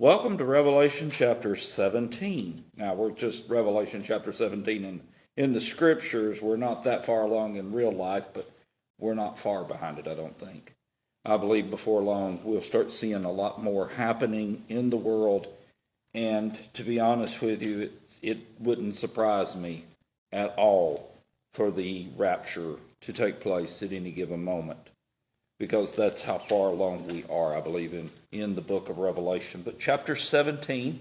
Welcome to Revelation chapter 17. Now, we're just Revelation chapter 17 in, in the scriptures. We're not that far along in real life, but we're not far behind it, I don't think. I believe before long we'll start seeing a lot more happening in the world. And to be honest with you, it, it wouldn't surprise me at all for the rapture to take place at any given moment because that's how far along we are, I believe, in, in the book of Revelation. But chapter 17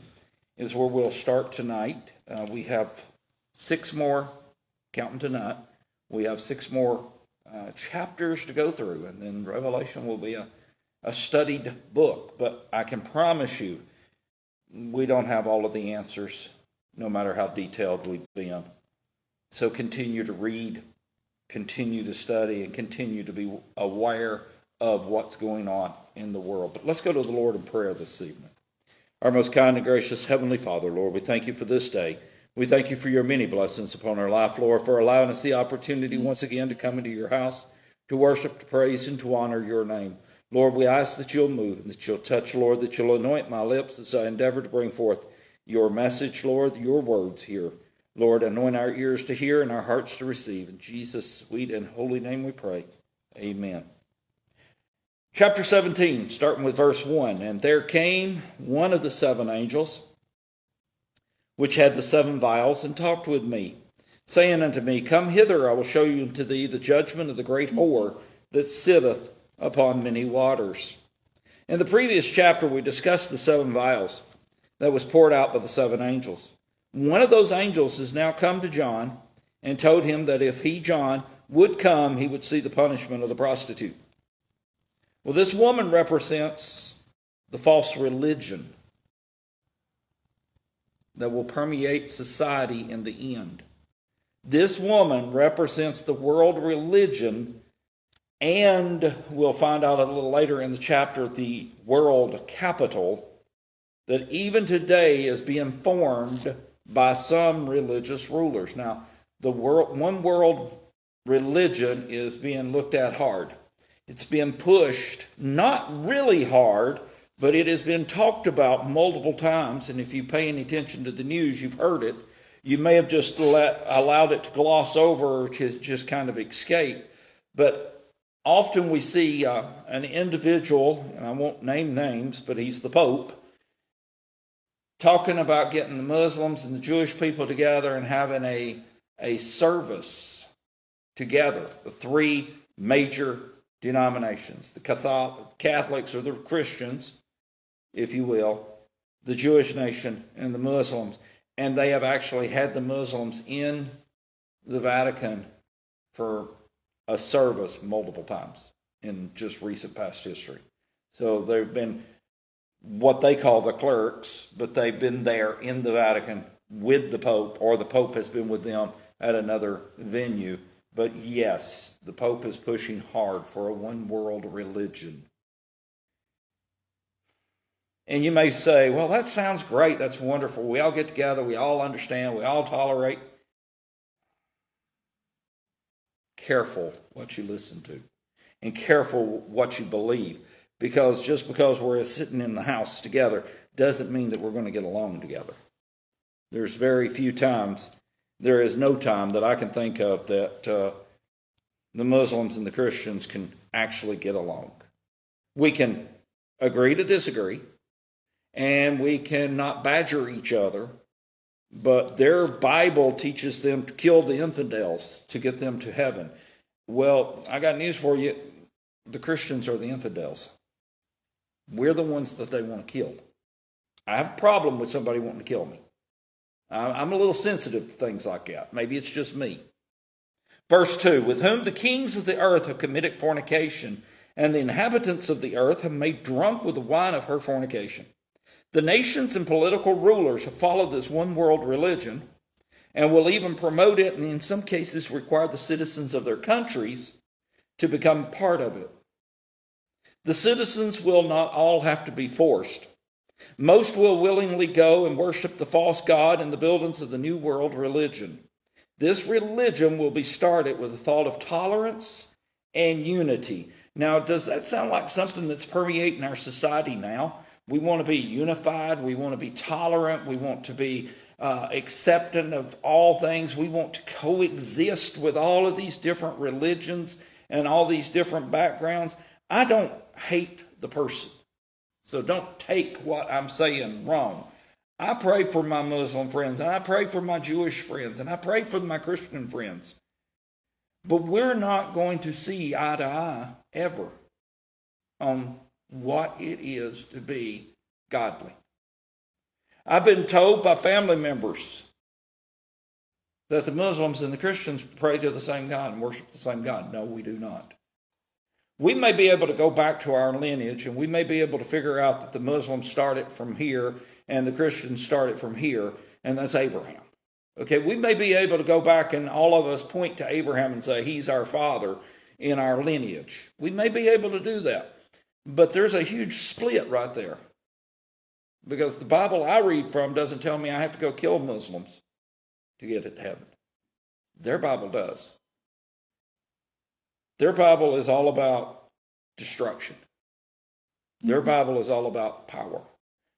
is where we'll start tonight. Uh, we have six more, counting tonight, we have six more uh, chapters to go through, and then Revelation will be a, a studied book. But I can promise you, we don't have all of the answers, no matter how detailed we've been. So continue to read, continue to study and continue to be aware of what's going on in the world. But let's go to the Lord in prayer this evening. Our most kind and gracious Heavenly Father, Lord, we thank you for this day. We thank you for your many blessings upon our life, Lord, for allowing us the opportunity once again to come into your house, to worship, to praise, and to honor your name. Lord, we ask that you'll move and that you'll touch, Lord, that you'll anoint my lips as I endeavor to bring forth your message, Lord, your words here. Lord, anoint our ears to hear and our hearts to receive. In Jesus' sweet and holy name we pray. Amen. Chapter 17, starting with verse 1. And there came one of the seven angels, which had the seven vials, and talked with me, saying unto me, Come hither, I will show you unto thee the judgment of the great whore that sitteth upon many waters. In the previous chapter, we discussed the seven vials that was poured out by the seven angels. One of those angels has now come to John and told him that if he, John, would come, he would see the punishment of the prostitute. Well, this woman represents the false religion that will permeate society in the end. This woman represents the world religion, and we'll find out a little later in the chapter the world capital that even today is being formed by some religious rulers. Now, the world, one world religion is being looked at hard. It's been pushed, not really hard, but it has been talked about multiple times. And if you pay any attention to the news, you've heard it. You may have just let, allowed it to gloss over or to just kind of escape. But often we see uh, an individual, and I won't name names, but he's the Pope, talking about getting the Muslims and the Jewish people together and having a, a service together, the three major denominations the Catholics or the Christians, if you will, the Jewish nation, and the Muslims. And they have actually had the Muslims in the Vatican for a service multiple times in just recent past history. So they've been what they call the clerks, but they've been there in the Vatican with the Pope, or the Pope has been with them at another venue. But yes, the Pope is pushing hard for a one world religion. And you may say, well, that sounds great. That's wonderful. We all get together. We all understand. We all tolerate. Careful what you listen to and careful what you believe. Because just because we're sitting in the house together doesn't mean that we're going to get along together. There's very few times, there is no time that I can think of that uh, the Muslims and the Christians can actually get along. We can agree to disagree, and we cannot badger each other, but their Bible teaches them to kill the infidels to get them to heaven. Well, I got news for you the Christians are the infidels. We're the ones that they want to kill. I have a problem with somebody wanting to kill me. I'm a little sensitive to things like that. Maybe it's just me. Verse 2 With whom the kings of the earth have committed fornication, and the inhabitants of the earth have made drunk with the wine of her fornication. The nations and political rulers have followed this one world religion and will even promote it, and in some cases require the citizens of their countries to become part of it. The citizens will not all have to be forced. Most will willingly go and worship the false God in the buildings of the New World religion. This religion will be started with the thought of tolerance and unity. Now, does that sound like something that's permeating our society now? We want to be unified. We want to be tolerant. We want to be uh, acceptant of all things. We want to coexist with all of these different religions and all these different backgrounds. I don't hate the person. So don't take what I'm saying wrong. I pray for my Muslim friends, and I pray for my Jewish friends, and I pray for my Christian friends. But we're not going to see eye to eye ever on what it is to be godly. I've been told by family members that the Muslims and the Christians pray to the same God and worship the same God. No, we do not. We may be able to go back to our lineage and we may be able to figure out that the Muslims started from here and the Christians started from here, and that's Abraham. Okay, we may be able to go back and all of us point to Abraham and say he's our father in our lineage. We may be able to do that. But there's a huge split right there. Because the Bible I read from doesn't tell me I have to go kill Muslims to get to heaven. Their Bible does. Their Bible is all about destruction. Their mm-hmm. Bible is all about power.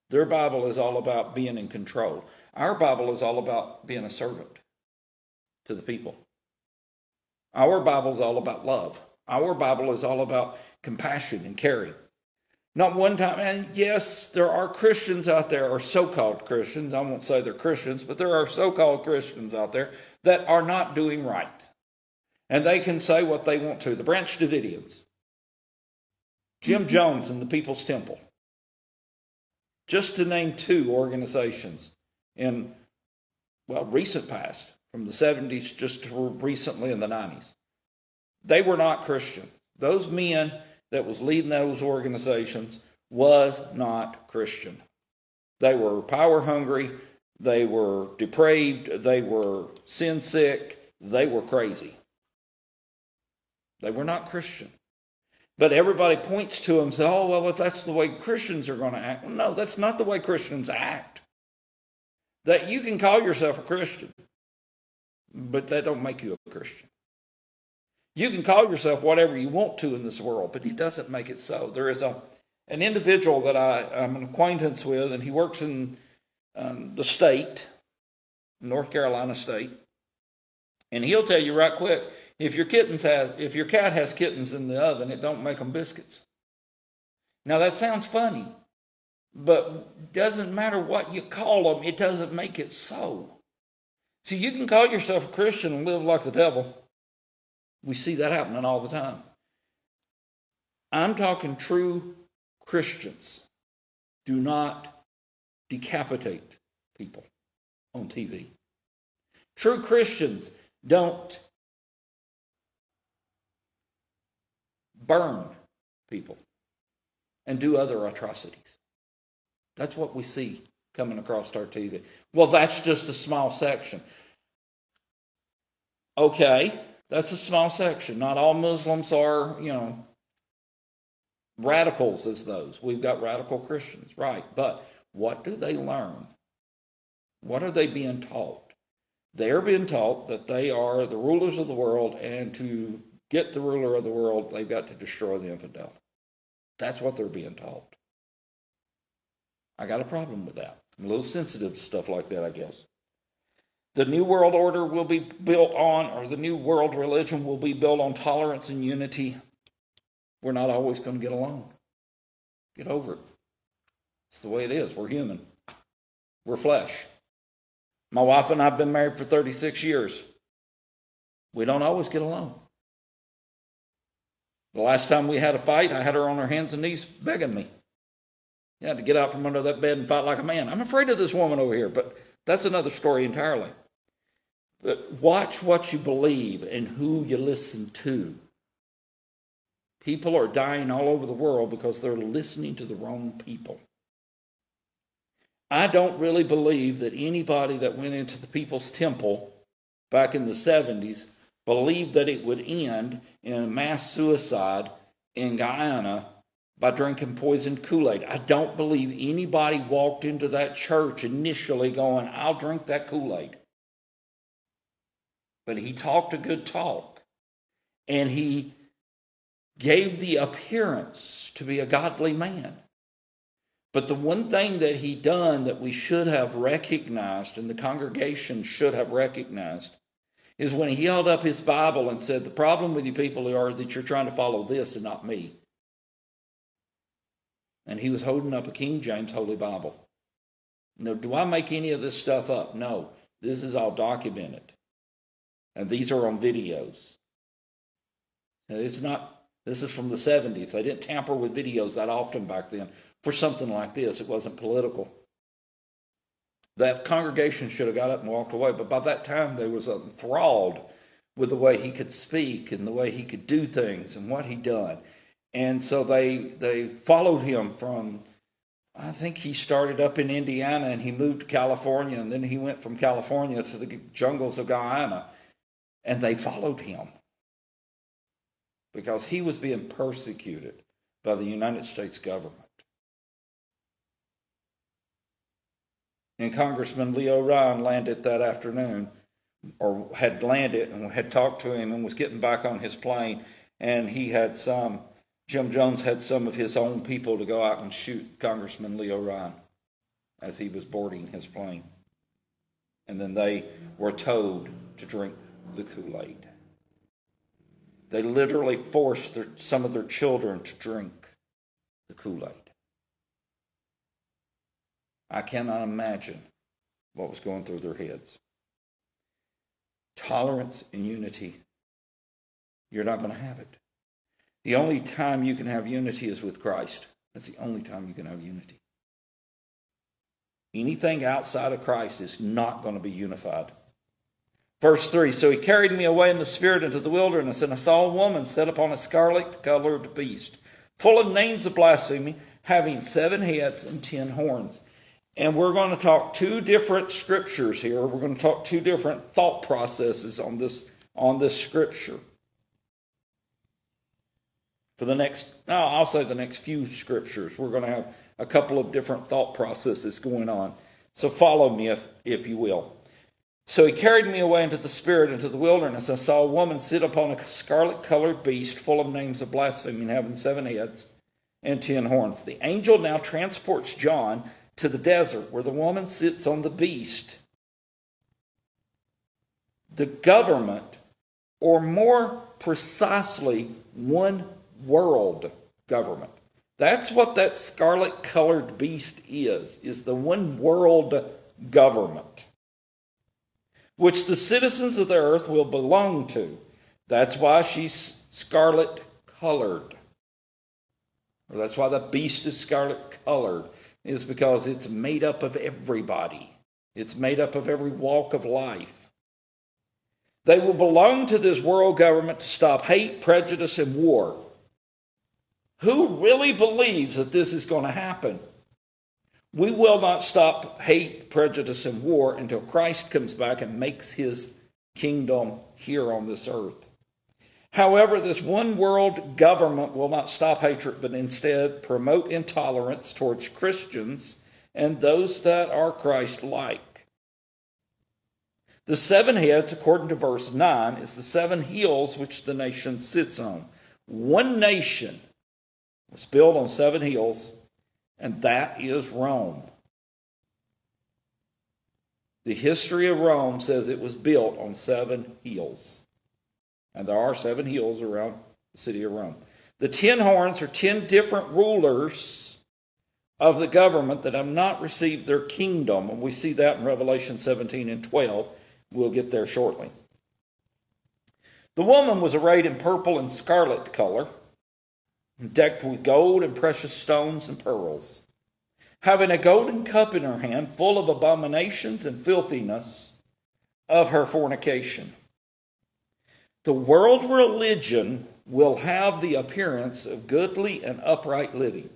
Their Bible is all about being in control. Our Bible is all about being a servant to the people. Our Bible is all about love. Our Bible is all about compassion and caring. Not one time, and yes, there are Christians out there, or so called Christians. I won't say they're Christians, but there are so called Christians out there that are not doing right. And they can say what they want to. The Branch Davidians, Jim. Jones and the People's Temple, just to name two organizations in, well, recent past, from the 70s just to recently in the 90s. They were not Christian. Those men that was leading those organizations was not Christian. They were power hungry, they were depraved, they were sin sick, they were crazy. They were not Christian. But everybody points to them and says, oh, well, if that's the way Christians are going to act. Well, no, that's not the way Christians act. That you can call yourself a Christian, but that don't make you a Christian. You can call yourself whatever you want to in this world, but it doesn't make it so. There is a an individual that I, I'm an acquaintance with, and he works in um, the state, North Carolina State, and he'll tell you right quick if your kittens has if your cat has kittens in the oven, it don't make them biscuits. Now that sounds funny, but doesn't matter what you call them, it doesn't make it so. See, you can call yourself a Christian and live like the devil. We see that happening all the time. I'm talking true Christians do not decapitate people on TV. True Christians don't burn people and do other atrocities. That's what we see coming across our TV. Well, that's just a small section. Okay, that's a small section. Not all Muslims are, you know, radicals as those. We've got radical Christians, right. But what do they learn? What are they being taught? They're being taught that they are the rulers of the world, and to get the ruler of the world, they've got to destroy the infidel. That's what they're being taught. I got a problem with that. I'm a little sensitive to stuff like that, I guess. The New World Order will be built on, or the New World religion will be built on tolerance and unity. We're not always going to get along. Get over it. It's the way it is. We're human, we're flesh. My wife and I have been married for 36 years. We don't always get along. The last time we had a fight, I had her on her hands and knees begging me. You had to get out from under that bed and fight like a man. I'm afraid of this woman over here, but that's another story entirely. But watch what you believe and who you listen to. People are dying all over the world because they're listening to the wrong people. I don't really believe that anybody that went into the people's temple back in the 70s believed that it would end in a mass suicide in Guyana by drinking poisoned Kool Aid. I don't believe anybody walked into that church initially going, I'll drink that Kool Aid. But he talked a good talk and he gave the appearance to be a godly man. But the one thing that he done that we should have recognized and the congregation should have recognized is when he held up his Bible and said, The problem with you people are that you're trying to follow this and not me. And he was holding up a King James Holy Bible. Now, do I make any of this stuff up? No. This is all documented. And these are on videos. It's not, this is from the 70s. They didn't tamper with videos that often back then for something like this. It wasn't political. That congregation should have got up and walked away, but by that time they was enthralled with the way he could speak and the way he could do things and what he done. And so they they followed him from I think he started up in Indiana and he moved to California and then he went from California to the jungles of Guyana and they followed him because he was being persecuted by the United States government. And Congressman Leo Ryan landed that afternoon, or had landed and had talked to him and was getting back on his plane. And he had some, Jim Jones had some of his own people to go out and shoot Congressman Leo Ryan as he was boarding his plane. And then they were told to drink the Kool Aid. They literally forced their, some of their children to drink the Kool Aid. I cannot imagine what was going through their heads. Tolerance and unity, you're not going to have it. The only time you can have unity is with Christ. That's the only time you can have unity. Anything outside of Christ is not going to be unified. Verse 3 So he carried me away in the Spirit into the wilderness, and I saw a woman set upon a scarlet colored beast, full of names of blasphemy, having seven heads and ten horns. And we're going to talk two different scriptures here. We're going to talk two different thought processes on this, on this scripture. For the next, no, I'll say the next few scriptures, we're going to have a couple of different thought processes going on. So follow me if, if you will. So he carried me away into the spirit, into the wilderness. I saw a woman sit upon a scarlet colored beast full of names of blasphemy and having seven heads and ten horns. The angel now transports John to the desert where the woman sits on the beast. The government, or more precisely, one world government. That's what that scarlet colored beast is, is the one world government, which the citizens of the earth will belong to. That's why she's scarlet colored. Or that's why the beast is scarlet colored is because it's made up of everybody. It's made up of every walk of life. They will belong to this world government to stop hate, prejudice, and war. Who really believes that this is going to happen? We will not stop hate, prejudice, and war until Christ comes back and makes his kingdom here on this earth. However, this one world government will not stop hatred, but instead promote intolerance towards Christians and those that are Christ like. The seven heads, according to verse 9, is the seven hills which the nation sits on. One nation was built on seven hills, and that is Rome. The history of Rome says it was built on seven hills. And there are seven hills around the city of Rome. The ten horns are ten different rulers of the government that have not received their kingdom. And we see that in Revelation 17 and 12. We'll get there shortly. The woman was arrayed in purple and scarlet color, decked with gold and precious stones and pearls, having a golden cup in her hand full of abominations and filthiness of her fornication. The world religion will have the appearance of goodly and upright living.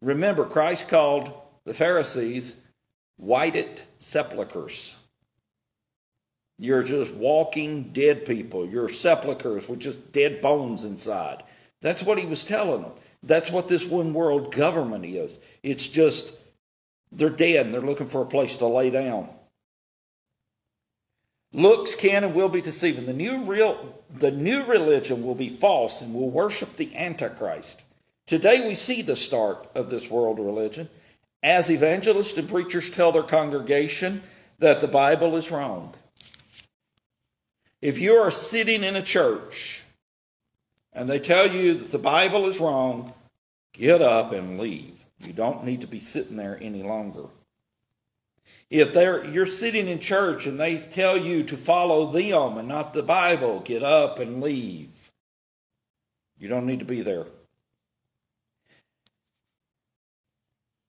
Remember, Christ called the Pharisees whited sepulchres. You're just walking dead people. You're sepulchres with just dead bones inside. That's what he was telling them. That's what this one world government is. It's just, they're dead and they're looking for a place to lay down. Looks can and will be deceiving. The new real the new religion will be false and will worship the Antichrist. Today we see the start of this world religion as evangelists and preachers tell their congregation that the Bible is wrong. If you are sitting in a church and they tell you that the Bible is wrong, get up and leave. You don't need to be sitting there any longer. If they're, you're sitting in church and they tell you to follow them and not the Bible, get up and leave. You don't need to be there.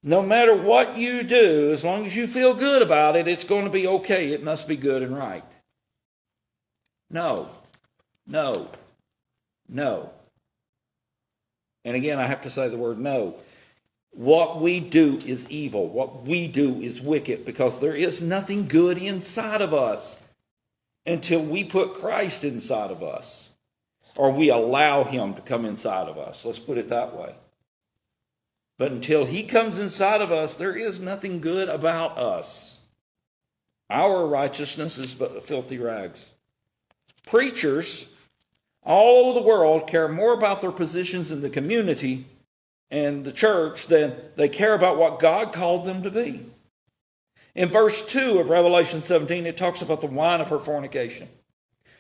No matter what you do, as long as you feel good about it, it's going to be okay. It must be good and right. No, no, no. And again, I have to say the word no. What we do is evil. What we do is wicked because there is nothing good inside of us until we put Christ inside of us or we allow him to come inside of us. Let's put it that way. But until he comes inside of us, there is nothing good about us. Our righteousness is but filthy rags. Preachers all over the world care more about their positions in the community and the church then they care about what God called them to be. In verse 2 of Revelation 17, it talks about the wine of her fornication.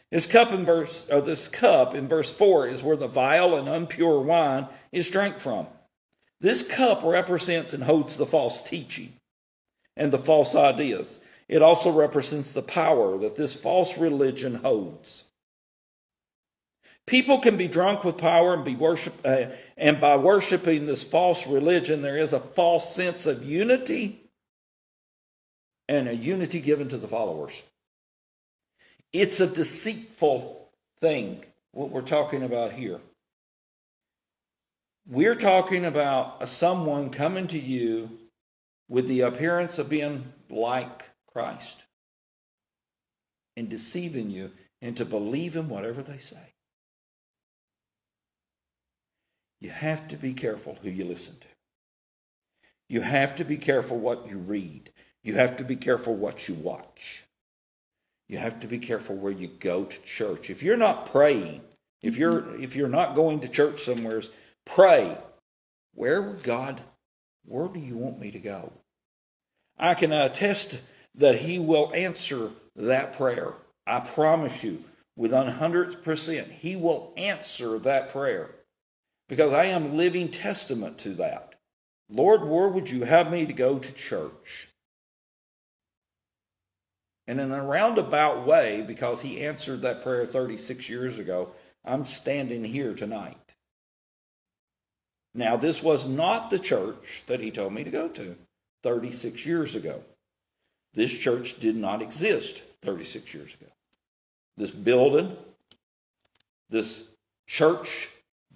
This cup in verse or this cup in verse 4 is where the vile and impure wine is drank from. This cup represents and holds the false teaching and the false ideas. It also represents the power that this false religion holds. People can be drunk with power and be worship, uh, and by worshiping this false religion, there is a false sense of unity and a unity given to the followers. It's a deceitful thing, what we're talking about here. We're talking about someone coming to you with the appearance of being like Christ and deceiving you into believing whatever they say. You have to be careful who you listen to. You have to be careful what you read. You have to be careful what you watch. You have to be careful where you go to church. If you're not praying, if you're if you're not going to church somewheres, Pray, where would God, where do you want me to go? I can attest that He will answer that prayer. I promise you, with 100%, He will answer that prayer because I am living testament to that. Lord, where would you have me to go to church? And in a roundabout way, because he answered that prayer 36 years ago, I'm standing here tonight. Now, this was not the church that he told me to go to 36 years ago. This church did not exist 36 years ago. This building, this church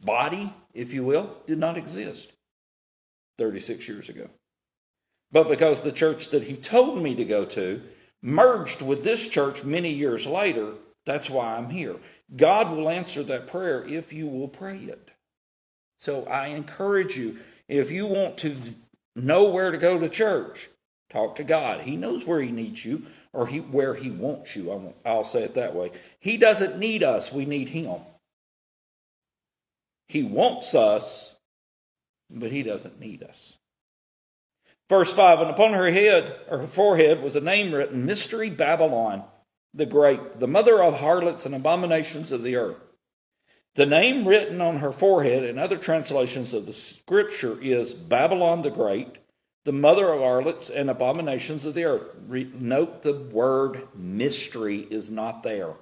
body, if you will, did not exist 36 years ago. But because the church that he told me to go to merged with this church many years later, that's why I'm here. God will answer that prayer if you will pray it. So I encourage you, if you want to know where to go to church, talk to God. He knows where He needs you or he, where He wants you. I'll say it that way. He doesn't need us, we need Him. He wants us, but He doesn't need us. Verse 5 And upon her head, or her forehead, was a name written Mystery Babylon the Great, the mother of harlots and abominations of the earth. The name written on her forehead in other translations of the scripture is Babylon the Great, the mother of harlots and abominations of the earth. Re- note the word mystery is not there.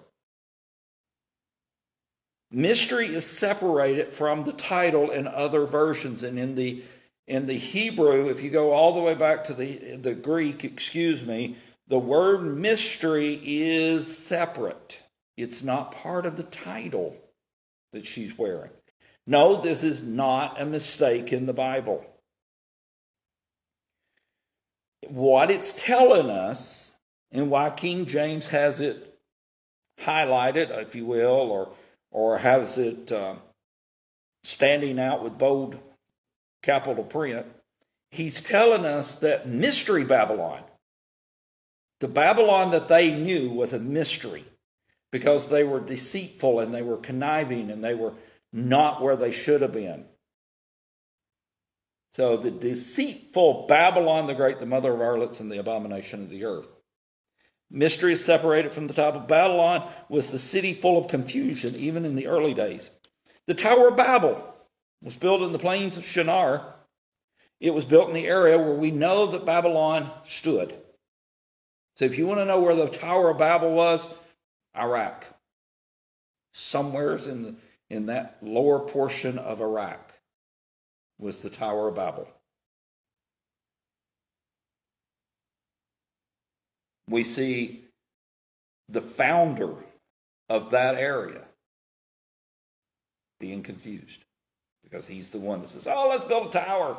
Mystery is separated from the title in other versions, and in the in the Hebrew, if you go all the way back to the the Greek, excuse me, the word mystery is separate. It's not part of the title that she's wearing. No, this is not a mistake in the Bible. What it's telling us, and why King James has it highlighted, if you will, or or has it uh, standing out with bold capital print, he's telling us that mystery Babylon, the Babylon that they knew was a mystery because they were deceitful and they were conniving and they were not where they should have been. So the deceitful Babylon the Great, the mother of harlots and the abomination of the earth. Mystery is separated from the top of Babylon was the city full of confusion, even in the early days. The Tower of Babel was built in the plains of Shinar. It was built in the area where we know that Babylon stood. So if you want to know where the Tower of Babel was, Iraq. Somewheres in the in that lower portion of Iraq was the Tower of Babel. We see the founder of that area being confused because he's the one that says, Oh, let's build a tower.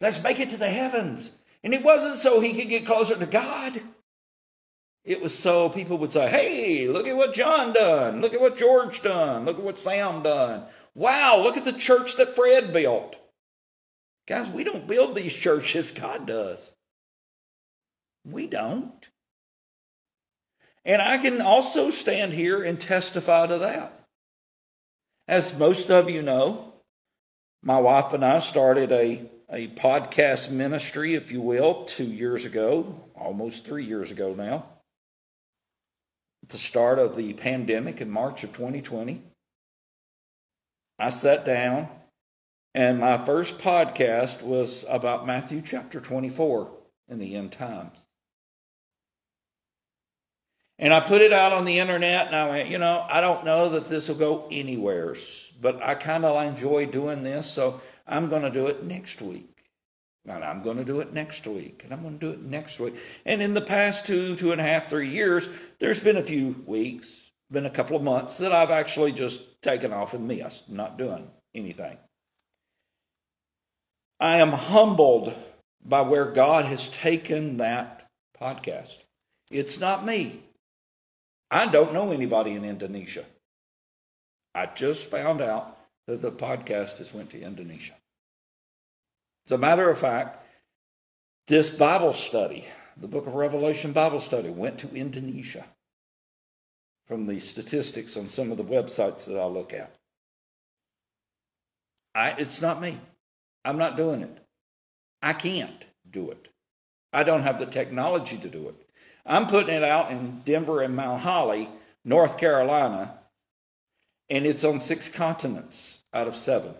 Let's make it to the heavens. And it wasn't so he could get closer to God. It was so people would say, Hey, look at what John done. Look at what George done. Look at what Sam done. Wow, look at the church that Fred built. Guys, we don't build these churches, God does. We don't. And I can also stand here and testify to that. As most of you know, my wife and I started a, a podcast ministry, if you will, two years ago, almost three years ago now. At the start of the pandemic in March of 2020, I sat down and my first podcast was about Matthew chapter 24 in the end times. And I put it out on the internet, and I went, you know, I don't know that this will go anywhere, but I kind of enjoy doing this, so I'm going to do it next week. And I'm going to do it next week, and I'm going to do it next week. And in the past two, two and a half, three years, there's been a few weeks, been a couple of months that I've actually just taken off and missed, not doing anything. I am humbled by where God has taken that podcast. It's not me. I don't know anybody in Indonesia. I just found out that the podcast has went to Indonesia. As a matter of fact, this Bible study, the book of Revelation Bible study, went to Indonesia from the statistics on some of the websites that I look at. I, it's not me. I'm not doing it. I can't do it. I don't have the technology to do it. I'm putting it out in Denver and Mount Holly, North Carolina, and it's on six continents out of seven.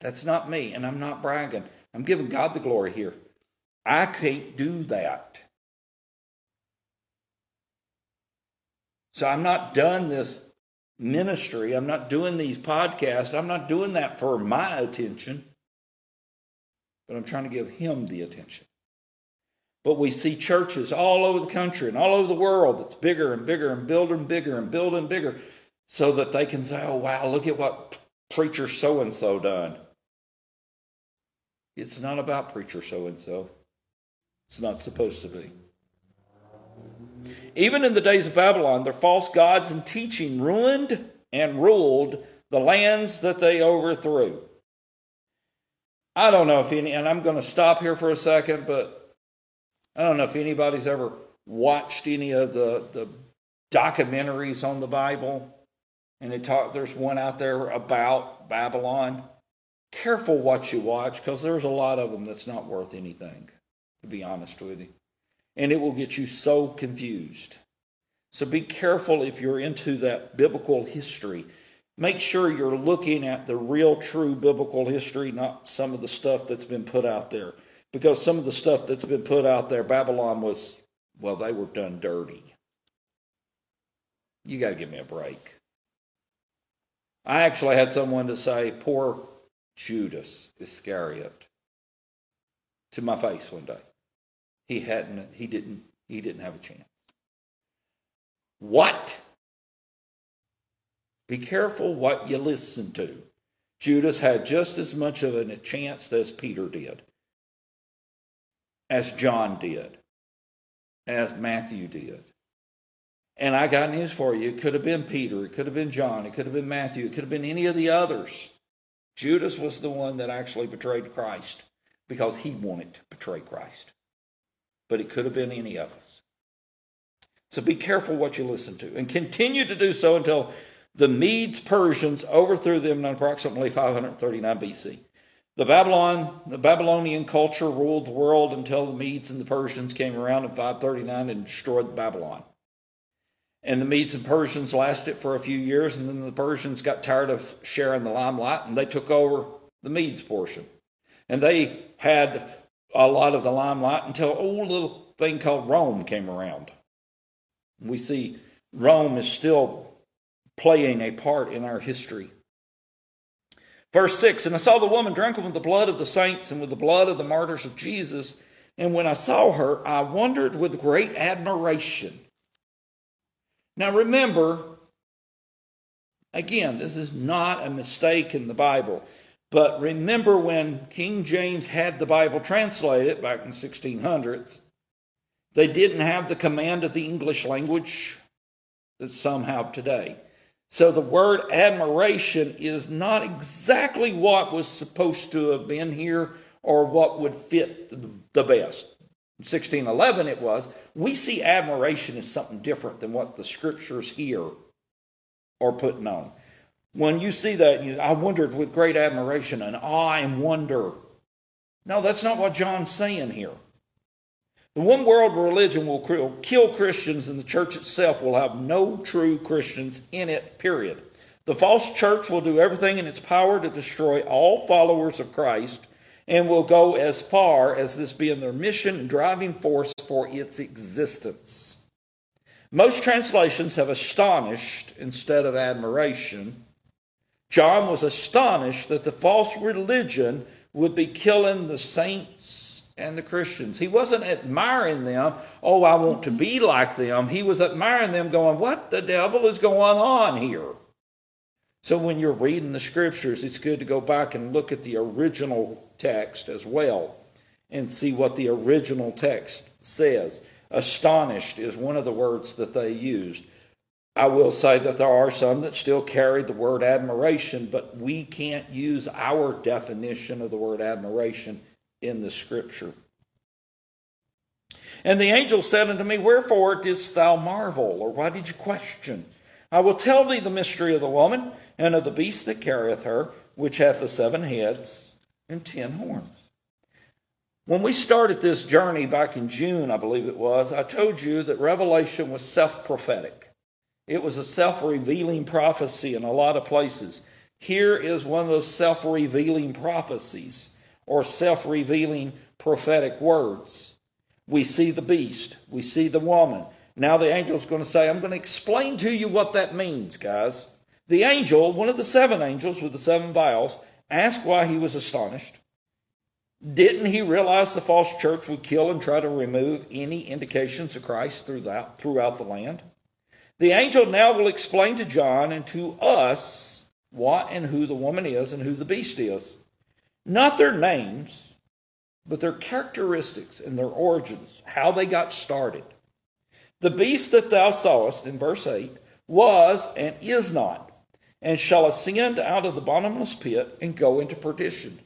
That's not me, and I'm not bragging. I'm giving God the glory here. I can't do that. So I'm not done this ministry. I'm not doing these podcasts. I'm not doing that for my attention, but I'm trying to give Him the attention. But we see churches all over the country and all over the world that's bigger and bigger and building bigger and building bigger so that they can say, oh, wow, look at what preacher so and so done. It's not about preacher so and so. It's not supposed to be. Even in the days of Babylon, their false gods and teaching ruined and ruled the lands that they overthrew. I don't know if any, and I'm going to stop here for a second, but I don't know if anybody's ever watched any of the, the documentaries on the Bible, and they talk, there's one out there about Babylon. Careful what you watch because there's a lot of them that's not worth anything, to be honest with you. And it will get you so confused. So be careful if you're into that biblical history. Make sure you're looking at the real, true biblical history, not some of the stuff that's been put out there because some of the stuff that's been put out there, Babylon was, well, they were done dirty. You got to give me a break. I actually had someone to say, poor Judas Iscariot to my face one day. He hadn't, he didn't, he didn't have a chance. What? Be careful what you listen to. Judas had just as much of a chance as Peter did as John did, as Matthew did. And I got news for you. It could have been Peter, it could have been John, it could have been Matthew, it could have been any of the others. Judas was the one that actually betrayed Christ because he wanted to betray Christ. But it could have been any of us. So be careful what you listen to and continue to do so until the Medes Persians overthrew them in approximately 539 BC. The Babylon, the Babylonian culture ruled the world until the Medes and the Persians came around in 539 and destroyed Babylon. And the Medes and Persians lasted for a few years, and then the Persians got tired of sharing the limelight, and they took over the Medes portion. And they had a lot of the limelight until a little thing called Rome came around. We see Rome is still playing a part in our history. Verse 6 And I saw the woman drunken with the blood of the saints and with the blood of the martyrs of Jesus. And when I saw her, I wondered with great admiration. Now remember, again, this is not a mistake in the Bible. But remember when King James had the Bible translated back in the 1600s, they didn't have the command of the English language that some have today. So the word admiration is not exactly what was supposed to have been here or what would fit the best. In 1611 it was. We see admiration as something different than what the scriptures here are putting on. When you see that, you, I wondered with great admiration and awe and wonder. No, that's not what John's saying here. The one world religion will kill Christians, and the church itself will have no true Christians in it, period. The false church will do everything in its power to destroy all followers of Christ and will go as far as this being their mission and driving force for its existence. Most translations have astonished instead of admiration. John was astonished that the false religion would be killing the saints and the Christians. He wasn't admiring them, oh, I want to be like them. He was admiring them, going, what the devil is going on here? So when you're reading the scriptures, it's good to go back and look at the original text as well and see what the original text says. Astonished is one of the words that they used. I will say that there are some that still carry the word admiration, but we can't use our definition of the word admiration in the scripture. And the angel said unto me, Wherefore didst thou marvel, or why did you question? I will tell thee the mystery of the woman and of the beast that carrieth her, which hath the seven heads and ten horns. When we started this journey back in June, I believe it was, I told you that Revelation was self prophetic. It was a self revealing prophecy in a lot of places. Here is one of those self revealing prophecies or self revealing prophetic words. We see the beast, we see the woman. Now the angel's going to say, I'm going to explain to you what that means, guys. The angel, one of the seven angels with the seven vials, asked why he was astonished. Didn't he realize the false church would kill and try to remove any indications of Christ throughout, throughout the land? The angel now will explain to John and to us what and who the woman is and who the beast is. Not their names, but their characteristics and their origins, how they got started. The beast that thou sawest in verse 8 was and is not, and shall ascend out of the bottomless pit and go into perdition.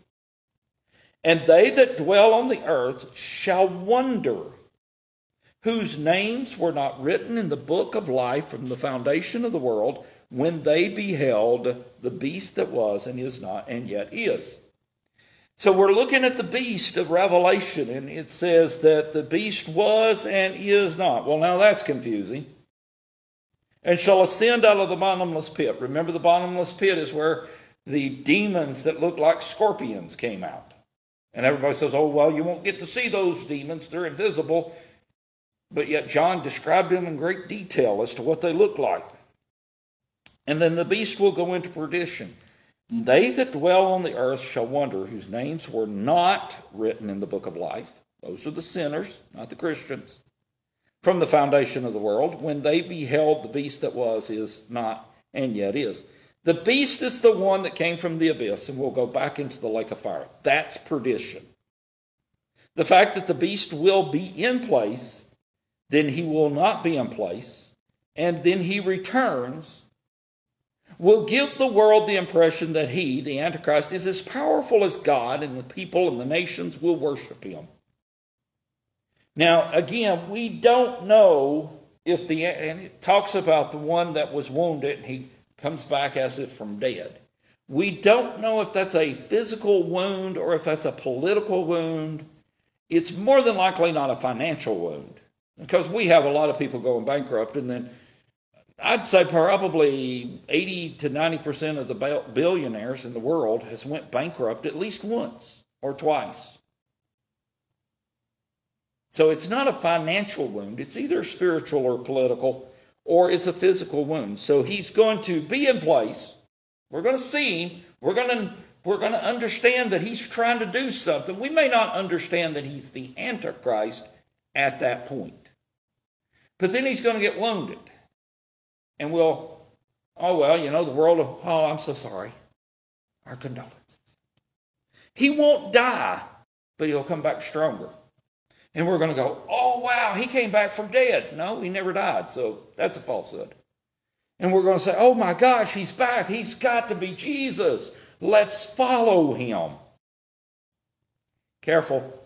And they that dwell on the earth shall wonder whose names were not written in the book of life from the foundation of the world when they beheld the beast that was and is not and yet is. So we're looking at the beast of Revelation, and it says that the beast was and is not. Well, now that's confusing. And shall ascend out of the bottomless pit. Remember, the bottomless pit is where the demons that look like scorpions came out. And everybody says, oh, well, you won't get to see those demons. They're invisible. But yet John described them in great detail as to what they look like. And then the beast will go into perdition. They that dwell on the earth shall wonder, whose names were not written in the book of life. Those are the sinners, not the Christians. From the foundation of the world, when they beheld the beast that was, is not, and yet is. The beast is the one that came from the abyss and will go back into the lake of fire. That's perdition. The fact that the beast will be in place then he will not be in place, and then he returns, will give the world the impression that he, the Antichrist, is as powerful as God, and the people and the nations will worship him. Now, again, we don't know if the, and it talks about the one that was wounded, and he comes back as if from dead. We don't know if that's a physical wound or if that's a political wound. It's more than likely not a financial wound because we have a lot of people going bankrupt and then I'd say probably 80 to 90% of the billionaires in the world has went bankrupt at least once or twice. So it's not a financial wound. It's either spiritual or political or it's a physical wound. So he's going to be in place. We're going to see him. We're going to we're going to understand that he's trying to do something. We may not understand that he's the antichrist at that point. But then he's going to get wounded. And we'll, oh, well, you know, the world of, oh, I'm so sorry. Our condolences. He won't die, but he'll come back stronger. And we're going to go, oh, wow, he came back from dead. No, he never died. So that's a falsehood. And we're going to say, oh my gosh, he's back. He's got to be Jesus. Let's follow him. Careful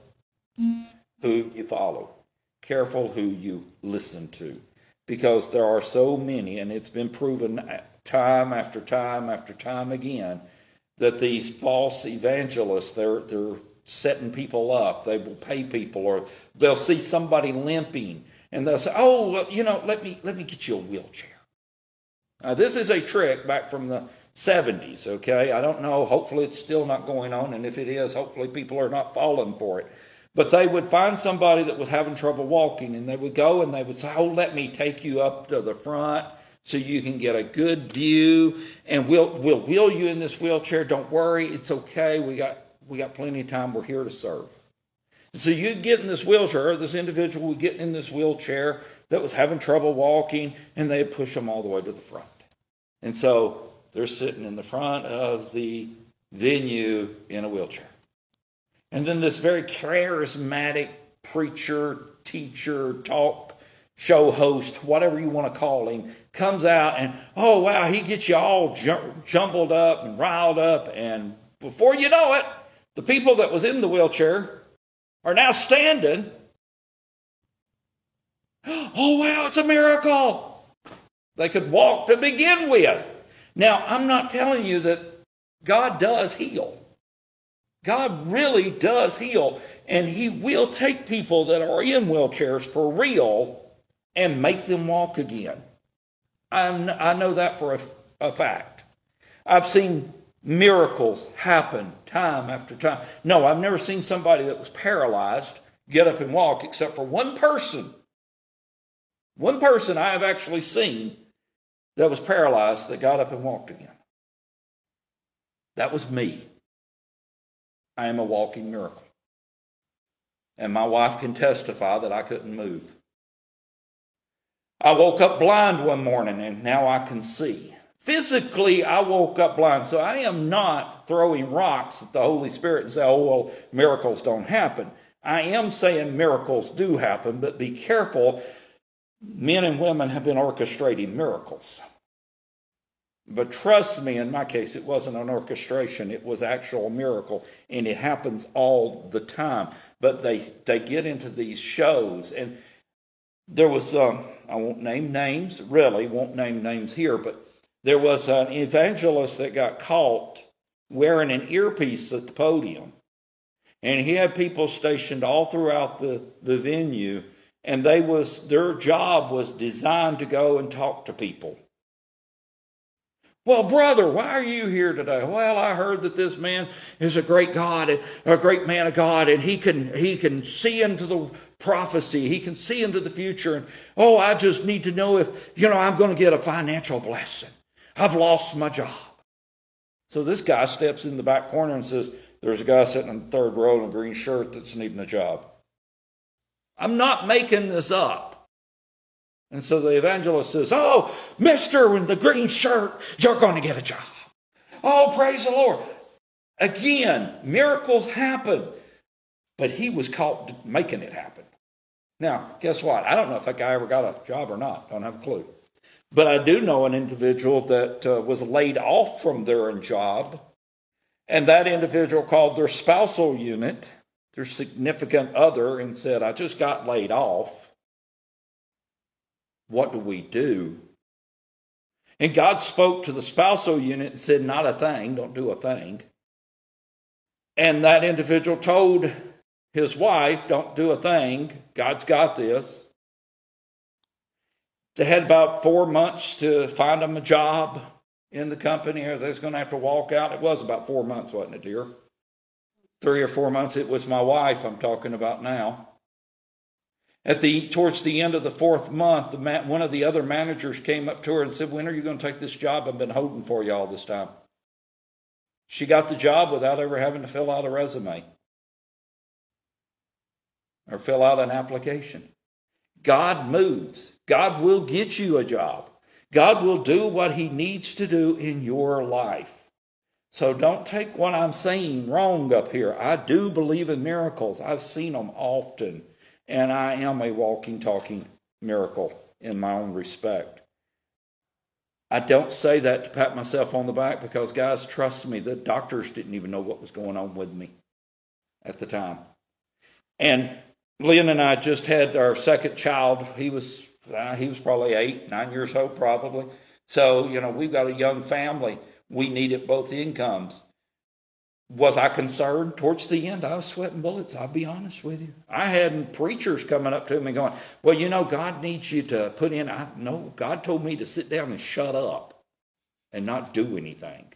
who you follow, careful who you listen to because there are so many, and it's been proven time after time after time again that these false evangelists they're they're setting people up. They will pay people, or they'll see somebody limping, and they'll say, "Oh, well, you know, let me let me get you a wheelchair." Now, this is a trick back from the 70s. Okay, I don't know. Hopefully, it's still not going on, and if it is, hopefully, people are not falling for it. But they would find somebody that was having trouble walking and they would go and they would say, Oh, let me take you up to the front so you can get a good view and we'll we'll wheel you in this wheelchair. Don't worry, it's okay. We got we got plenty of time. We're here to serve. And so you get in this wheelchair, or this individual would get in this wheelchair that was having trouble walking, and they'd push them all the way to the front. And so they're sitting in the front of the venue in a wheelchair. And then this very charismatic preacher, teacher, talk show host, whatever you want to call him, comes out and, oh, wow, he gets you all jumbled up and riled up. And before you know it, the people that was in the wheelchair are now standing. Oh, wow, it's a miracle. They could walk to begin with. Now, I'm not telling you that God does heal. God really does heal, and He will take people that are in wheelchairs for real and make them walk again. I'm, i know that for a, a fact. I've seen miracles happen time after time. No, I've never seen somebody that was paralyzed get up and walk except for one person. One person I have actually seen that was paralyzed that got up and walked again. That was me. I am a walking miracle. And my wife can testify that I couldn't move. I woke up blind one morning and now I can see. Physically, I woke up blind. So I am not throwing rocks at the Holy Spirit and say, oh, well, miracles don't happen. I am saying miracles do happen, but be careful. Men and women have been orchestrating miracles. But trust me, in my case, it wasn't an orchestration, it was actual miracle, and it happens all the time. But they, they get into these shows, and there was, um, I won't name names, really, won't name names here, but there was an evangelist that got caught wearing an earpiece at the podium. And he had people stationed all throughout the, the venue, and they was their job was designed to go and talk to people well, brother, why are you here today? Well, I heard that this man is a great God, and a great man of God, and he can he can see into the prophecy. He can see into the future. And oh, I just need to know if you know I'm going to get a financial blessing. I've lost my job. So this guy steps in the back corner and says, "There's a guy sitting in the third row in a green shirt that's needing a job." I'm not making this up. And so the evangelist says, Oh, mister in the green shirt, you're going to get a job. Oh, praise the Lord. Again, miracles happen, but he was caught making it happen. Now, guess what? I don't know if that guy ever got a job or not. Don't have a clue. But I do know an individual that uh, was laid off from their job, and that individual called their spousal unit, their significant other, and said, I just got laid off what do we do? And God spoke to the spousal unit and said, Not a thing, don't do a thing. And that individual told his wife, Don't do a thing, God's got this. They had about four months to find them a job in the company, or they was going to have to walk out. It was about four months, wasn't it, dear? Three or four months. It was my wife I'm talking about now. At the towards the end of the fourth month, one of the other managers came up to her and said, "When are you going to take this job? I've been holding for you all this time." She got the job without ever having to fill out a resume or fill out an application. God moves. God will get you a job. God will do what He needs to do in your life. So don't take what I'm saying wrong up here. I do believe in miracles. I've seen them often and I am a walking, talking miracle in my own respect. I don't say that to pat myself on the back because, guys, trust me, the doctors didn't even know what was going on with me at the time. And Lynn and I just had our second child. He was uh, he was probably eight, nine years old, probably. So you know we've got a young family. We needed both incomes. Was I concerned? Towards the end, I was sweating bullets. I'll be honest with you. I had preachers coming up to me going, Well, you know, God needs you to put in. I, no, God told me to sit down and shut up and not do anything.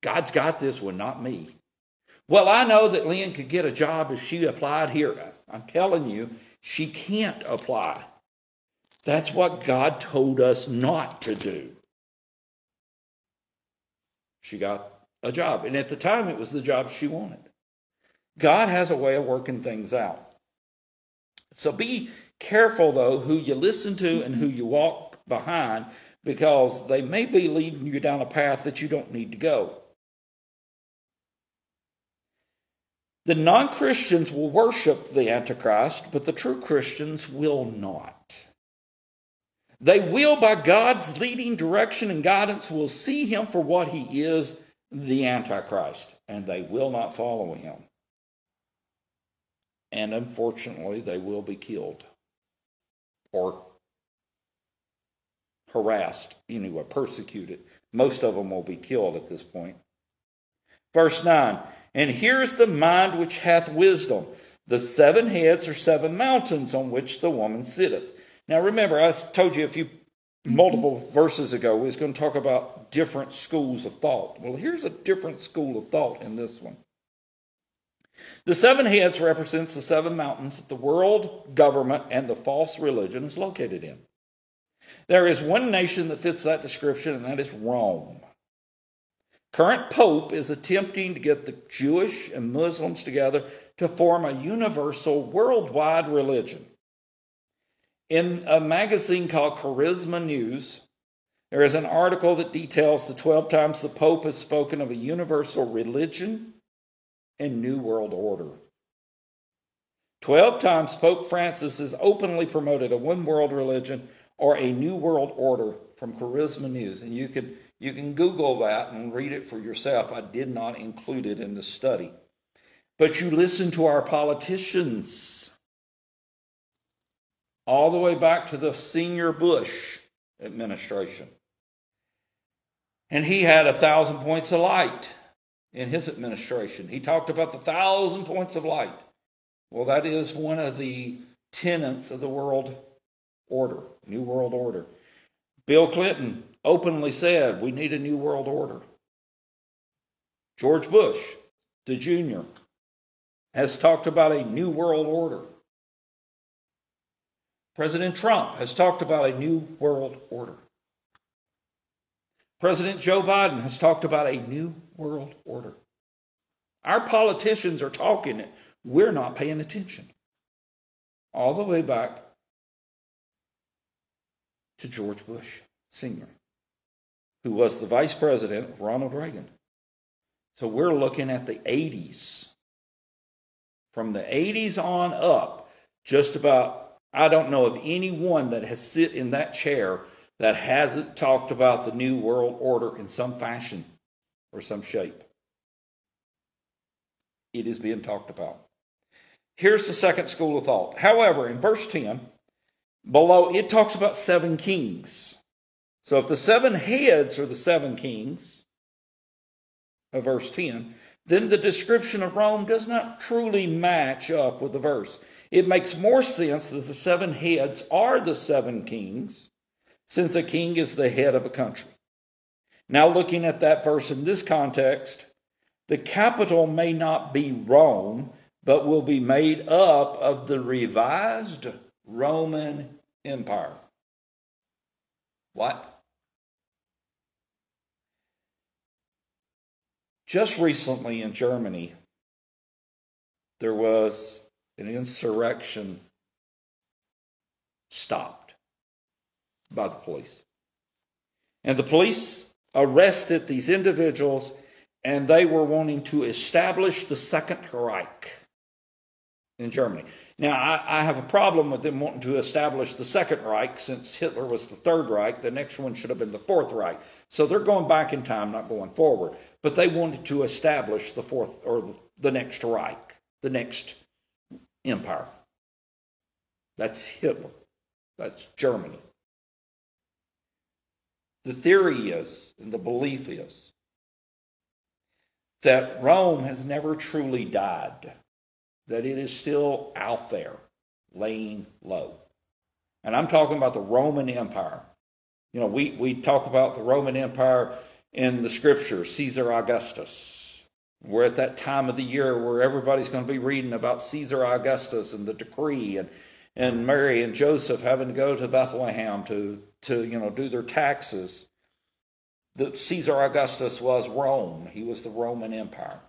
God's got this one, not me. Well, I know that Lynn could get a job if she applied here. I'm telling you, she can't apply. That's what God told us not to do. She got a job. And at the time, it was the job she wanted. God has a way of working things out. So be careful, though, who you listen to and who you walk behind, because they may be leading you down a path that you don't need to go. The non Christians will worship the Antichrist, but the true Christians will not. They will, by God's leading direction and guidance, will see him for what he is the Antichrist, and they will not follow him. And unfortunately, they will be killed or harassed, anyway, persecuted. Most of them will be killed at this point. Verse 9 And here's the mind which hath wisdom. The seven heads are seven mountains on which the woman sitteth. Now remember, I told you a few Mm-hmm. multiple verses ago, we was going to talk about different schools of thought. Well, here's a different school of thought in this one. The seven heads represents the seven mountains that the world government and the false religion is located in. There is one nation that fits that description, and that is Rome. Current Pope is attempting to get the Jewish and Muslims together to form a universal worldwide religion. In a magazine called Charisma News, there is an article that details the 12 times the Pope has spoken of a universal religion and New World Order. 12 times Pope Francis has openly promoted a one world religion or a New World Order from Charisma News. And you can, you can Google that and read it for yourself. I did not include it in the study. But you listen to our politicians all the way back to the senior Bush administration. And he had a thousand points of light in his administration. He talked about the thousand points of light. Well, that is one of the tenets of the world order, new world order. Bill Clinton openly said we need a new world order. George Bush, the junior, has talked about a new world order. President Trump has talked about a new world order. President Joe Biden has talked about a new world order. Our politicians are talking it. We're not paying attention. All the way back to George Bush Sr., who was the vice president of Ronald Reagan. So we're looking at the 80s. From the 80s on up, just about I don't know of anyone that has sit in that chair that hasn't talked about the new world order in some fashion or some shape. It is being talked about. Here's the second school of thought. However, in verse 10, below, it talks about seven kings. So if the seven heads are the seven kings of verse 10, then the description of Rome does not truly match up with the verse. It makes more sense that the seven heads are the seven kings, since a king is the head of a country. Now, looking at that verse in this context, the capital may not be Rome, but will be made up of the revised Roman Empire. What? Just recently in Germany, there was an insurrection stopped by the police. And the police arrested these individuals, and they were wanting to establish the Second Reich in Germany. Now, I, I, have a problem with them wanting to establish the Second Reich since Hitler was the Third Reich. The next one should have been the Fourth Reich. So they're going back in time, not going forward but they wanted to establish the fourth or the next Reich, the next empire. That's Hitler. That's Germany. The theory is, and the belief is, that Rome has never truly died, that it is still out there, laying low. And I'm talking about the Roman Empire. You know, we, we talk about the Roman Empire in the scripture, Caesar Augustus. We're at that time of the year where everybody's going to be reading about Caesar Augustus and the decree and, and Mary and Joseph having to go to Bethlehem to, to you know, do their taxes. The, Caesar Augustus was Rome. He was the Roman Empire.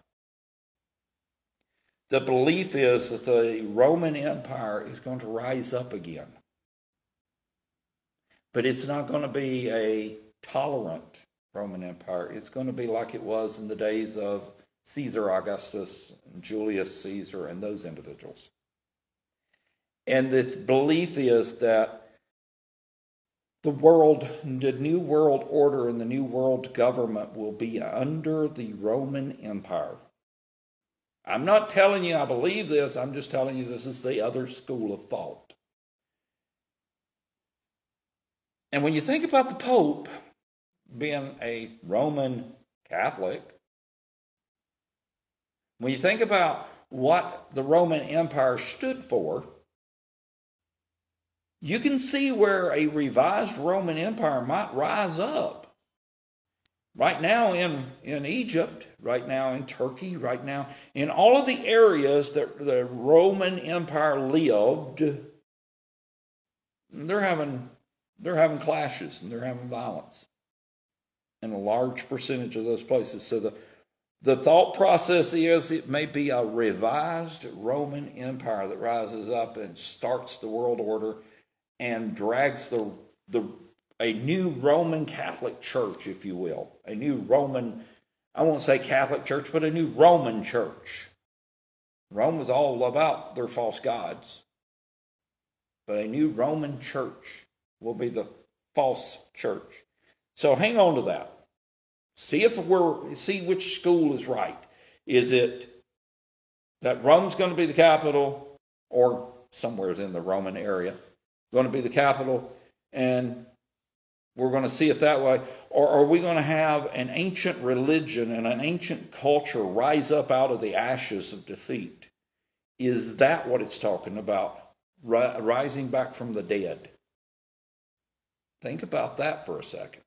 The belief is that the Roman Empire is going to rise up again. But it's not going to be a tolerant Roman Empire. It's going to be like it was in the days of Caesar Augustus, Julius Caesar, and those individuals. And the belief is that the world, the new world order and the new world government will be under the Roman Empire. I'm not telling you I believe this, I'm just telling you this is the other school of thought. And when you think about the Pope, being a Roman Catholic, when you think about what the Roman Empire stood for, you can see where a revised Roman Empire might rise up. Right now in, in Egypt, right now in Turkey, right now in all of the areas that the Roman Empire lived, they're having they're having clashes and they're having violence in a large percentage of those places. So the the thought process is it may be a revised Roman Empire that rises up and starts the world order and drags the the a new Roman Catholic Church, if you will, a new Roman I won't say Catholic Church, but a new Roman Church. Rome was all about their false gods. But a new Roman church will be the false church. So hang on to that. See if we're see which school is right. Is it that Rome's going to be the capital, or somewhere in the Roman area, going to be the capital, and we're going to see it that way? Or are we going to have an ancient religion and an ancient culture rise up out of the ashes of defeat? Is that what it's talking about? Rising back from the dead? Think about that for a second.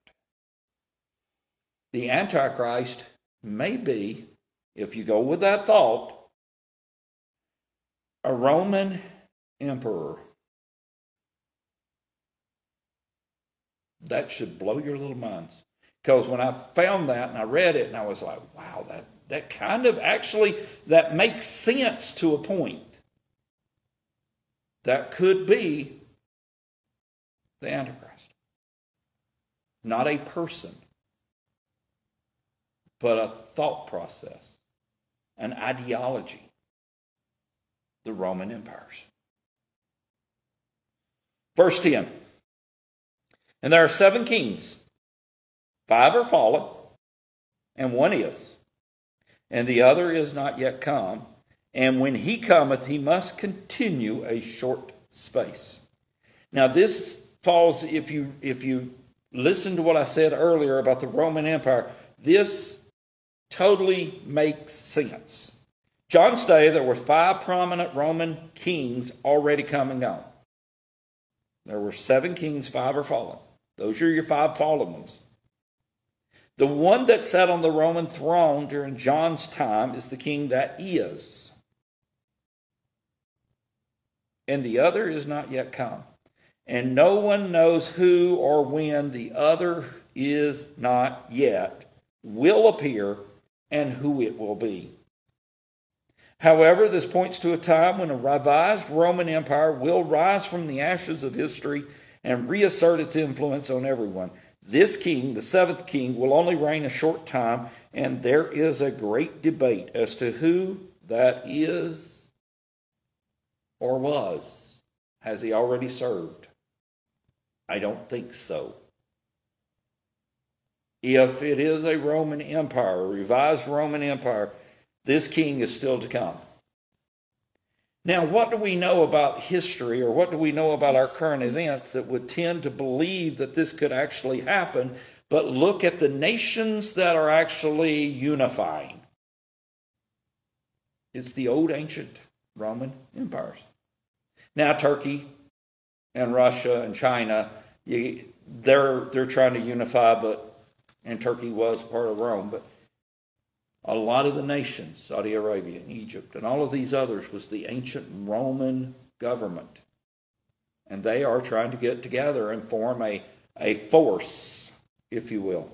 The Antichrist may be, if you go with that thought, a Roman emperor. That should blow your little minds. Because when I found that and I read it and I was like, wow, that, that kind of actually that makes sense to a point. That could be the Antichrist. Not a person, but a thought process, an ideology. The Roman empires. Verse 10 And there are seven kings, five are fallen, and one is, and the other is not yet come. And when he cometh, he must continue a short space. Now, this falls, if you, if you listen to what I said earlier about the Roman Empire. This totally makes sense. John's day, there were five prominent Roman kings already come and gone. There were seven kings, five are fallen. Those are your five fallen ones. The one that sat on the Roman throne during John's time is the king that is. And the other is not yet come. And no one knows who or when the other is not yet will appear and who it will be. However, this points to a time when a revised Roman Empire will rise from the ashes of history and reassert its influence on everyone. This king, the seventh king, will only reign a short time, and there is a great debate as to who that is or was. Has he already served? I don't think so. If it is a Roman Empire, a revised Roman Empire, this king is still to come. Now, what do we know about history or what do we know about our current events that would tend to believe that this could actually happen? But look at the nations that are actually unifying. It's the old ancient Roman empires. Now, Turkey and Russia and China, they're, they're trying to unify, but, and Turkey was part of Rome, but a lot of the nations, Saudi Arabia and Egypt and all of these others, was the ancient Roman government. And they are trying to get together and form a, a force, if you will.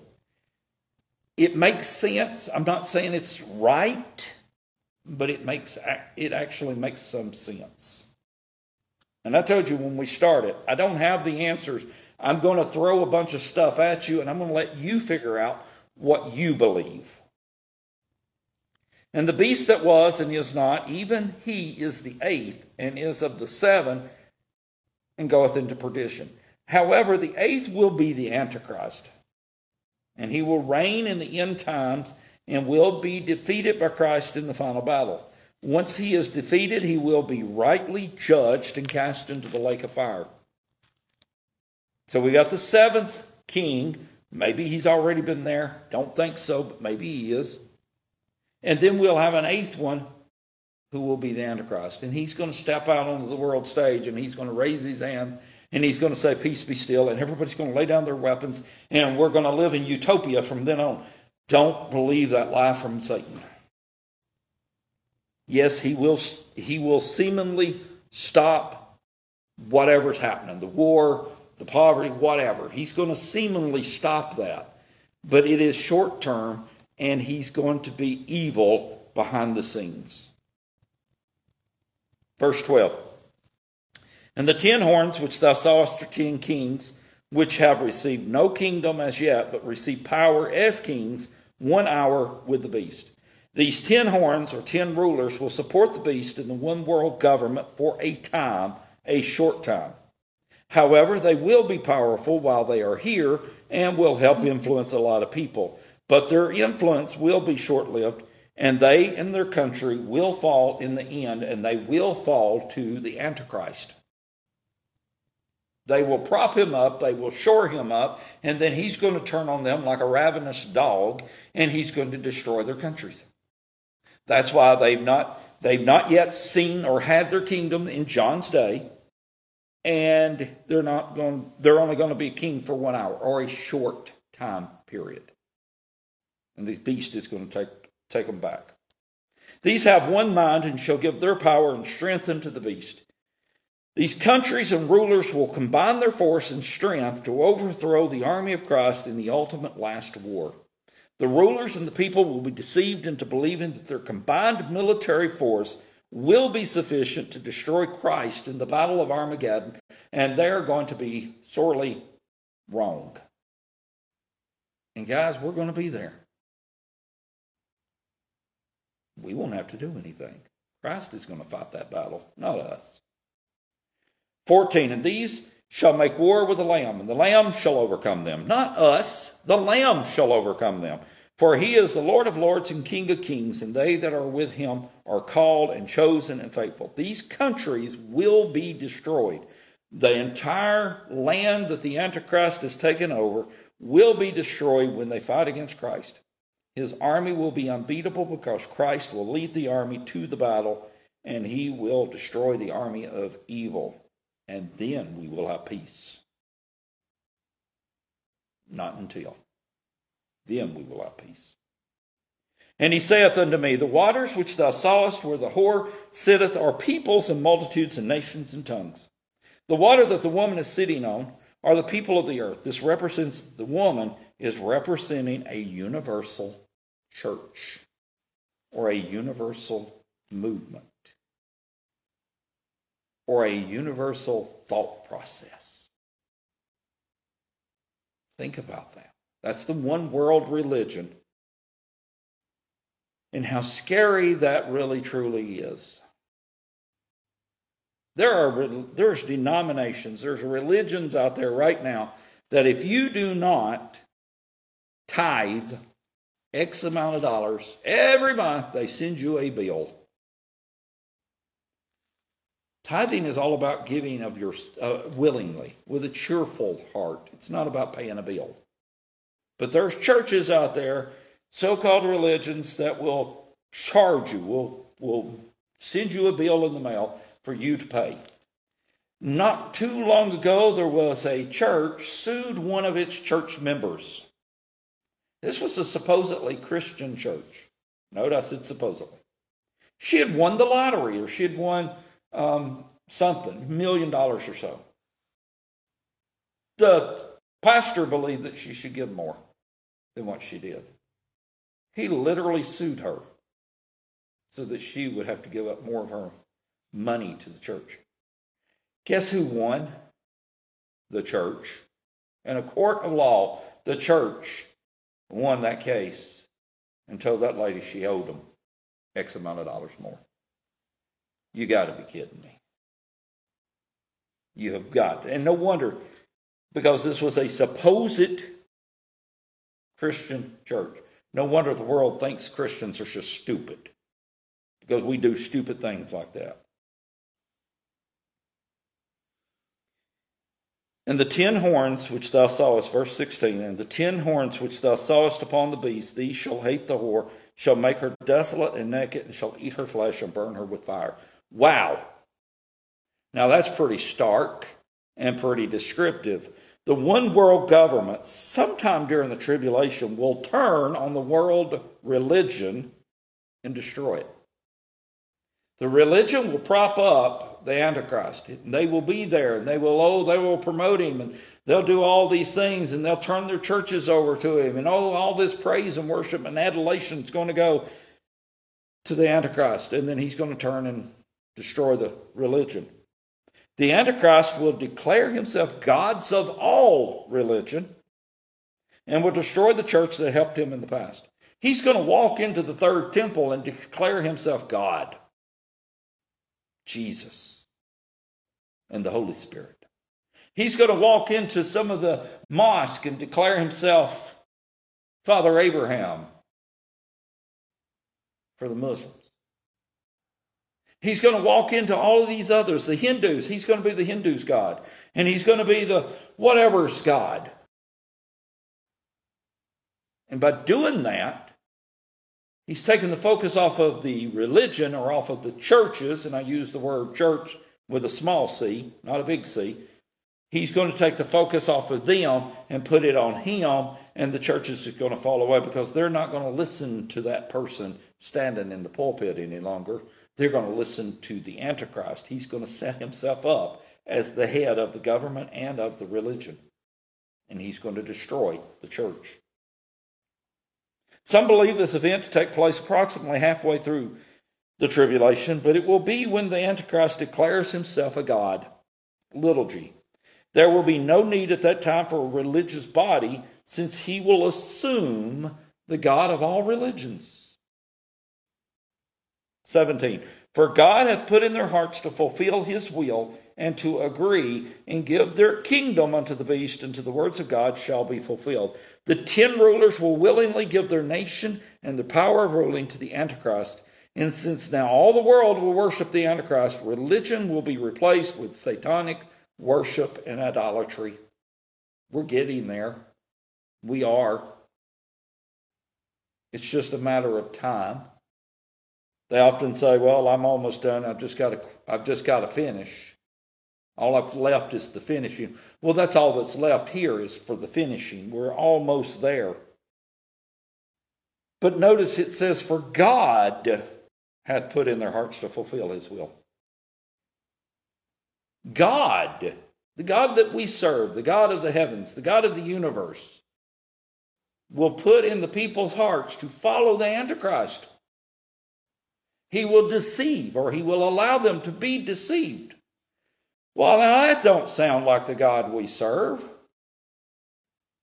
It makes sense. I'm not saying it's right, but it makes it actually makes some sense. And I told you when we started, I don't have the answers. I'm going to throw a bunch of stuff at you and I'm going to let you figure out what you believe. And the beast that was and is not, even he is the eighth and is of the seven and goeth into perdition. However, the eighth will be the Antichrist, and he will reign in the end times and will be defeated by Christ in the final battle. Once he is defeated, he will be rightly judged and cast into the lake of fire. So we got the seventh king. Maybe he's already been there. Don't think so, but maybe he is. And then we'll have an eighth one who will be the Antichrist. And he's going to step out onto the world stage and he's going to raise his hand and he's going to say, Peace be still. And everybody's going to lay down their weapons and we're going to live in utopia from then on. Don't believe that lie from Satan. Yes, he will, he will seemingly stop whatever's happening the war, the poverty, whatever. He's going to seemingly stop that. But it is short term and he's going to be evil behind the scenes. Verse 12 And the ten horns which thou sawest are ten kings, which have received no kingdom as yet, but receive power as kings one hour with the beast. These ten horns or ten rulers will support the beast in the one world government for a time, a short time. However, they will be powerful while they are here and will help influence a lot of people. But their influence will be short lived, and they and their country will fall in the end, and they will fall to the Antichrist. They will prop him up, they will shore him up, and then he's going to turn on them like a ravenous dog, and he's going to destroy their countries. That's why they've not they've not yet seen or had their kingdom in John's day, and they're not going they're only going to be king for one hour or a short time period and the beast is going to take, take them back. These have one mind and shall give their power and strength unto the beast. These countries and rulers will combine their force and strength to overthrow the army of Christ in the ultimate last war. The rulers and the people will be deceived into believing that their combined military force will be sufficient to destroy Christ in the battle of Armageddon, and they're going to be sorely wrong. And guys, we're going to be there we won't have to do anything. Christ is going to fight that battle, not us. 14, and these shall make war with the Lamb, and the Lamb shall overcome them. Not us, the Lamb shall overcome them. For he is the Lord of lords and King of kings, and they that are with him are called and chosen and faithful. These countries will be destroyed, the entire land that the Antichrist has taken over will be destroyed when they fight against Christ. His army will be unbeatable because Christ will lead the army to the battle and he will destroy the army of evil. And then we will have peace. Not until. Then we will have peace. And he saith unto me, The waters which thou sawest where the whore sitteth are peoples and multitudes and nations and tongues. The water that the woman is sitting on are the people of the earth. This represents the woman is representing a universal church or a universal movement or a universal thought process. Think about that. That's the one world religion. And how scary that really truly is. There are there's denominations, there's religions out there right now that if you do not tithe X amount of dollars every month, they send you a bill. Tithing is all about giving of your uh, willingly with a cheerful heart. It's not about paying a bill. But there's churches out there, so-called religions that will charge you, will will send you a bill in the mail for you to pay. Not too long ago, there was a church sued one of its church members. This was a supposedly Christian church. Note I said supposedly. She had won the lottery, or she had won um, something, million dollars or so. The pastor believed that she should give more than what she did. He literally sued her so that she would have to give up more of her money to the church. Guess who won? The church. In a court of law, the church won that case and told that lady she owed them X amount of dollars more. You got to be kidding me. You have got to. And no wonder, because this was a supposed Christian church. No wonder the world thinks Christians are just stupid because we do stupid things like that. And the ten horns which thou sawest, verse 16, and the ten horns which thou sawest upon the beast, these shall hate the whore, shall make her desolate and naked, and shall eat her flesh and burn her with fire. Wow. Now that's pretty stark and pretty descriptive. The one world government, sometime during the tribulation, will turn on the world religion and destroy it. The religion will prop up the Antichrist. And they will be there and they will, oh, they will promote him and they'll do all these things and they'll turn their churches over to him. And oh, all this praise and worship and adulation is going to go to the Antichrist. And then he's going to turn and destroy the religion. The Antichrist will declare himself gods of all religion and will destroy the church that helped him in the past. He's going to walk into the third temple and declare himself God, Jesus, and the Holy Spirit. He's going to walk into some of the mosque and declare himself Father Abraham for the Muslims. He's going to walk into all of these others, the Hindus. He's going to be the Hindus' God. And he's going to be the whatever's God. And by doing that, he's taking the focus off of the religion or off of the churches, and I use the word church with a small c, not a big c. He's going to take the focus off of them and put it on him, and the churches are going to fall away because they're not going to listen to that person standing in the pulpit any longer. They're going to listen to the Antichrist. He's going to set himself up as the head of the government and of the religion. And he's going to destroy the church. Some believe this event to take place approximately halfway through the tribulation, but it will be when the Antichrist declares himself a God. Little g. There will be no need at that time for a religious body, since he will assume the God of all religions. 17. For God hath put in their hearts to fulfill his will and to agree and give their kingdom unto the beast, and to the words of God shall be fulfilled. The ten rulers will willingly give their nation and the power of ruling to the Antichrist. And since now all the world will worship the Antichrist, religion will be replaced with satanic worship and idolatry. We're getting there. We are. It's just a matter of time. They often say, "Well, I'm almost done. I've just got to I've just got to finish. All I've left is the finishing." Well, that's all that's left here is for the finishing. We're almost there. But notice it says, For God hath put in their hearts to fulfill his will. God, the God that we serve, the God of the heavens, the God of the universe, will put in the people's hearts to follow the Antichrist. He will deceive, or he will allow them to be deceived. Well, now that don't sound like the God we serve.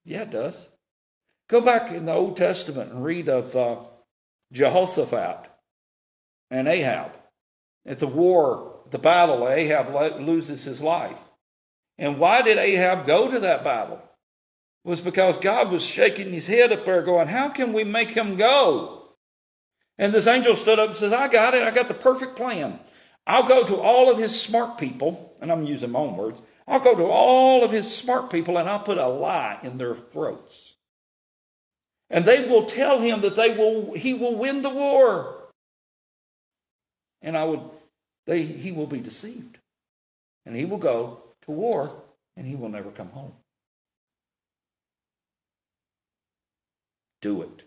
Yeah, it does. Go back in the Old Testament and read of uh, Jehoshaphat and Ahab. At the war, the battle, Ahab loses his life. And why did Ahab go to that battle? It was because God was shaking his head up there, going, How can we make him go? And this angel stood up and says, I got it. I got the perfect plan. I'll go to all of his smart people, and I'm using my own words. I'll go to all of his smart people and I'll put a lie in their throats. And they will tell him that they will, he will win the war. And I would, they, he will be deceived. And he will go to war and he will never come home. Do it.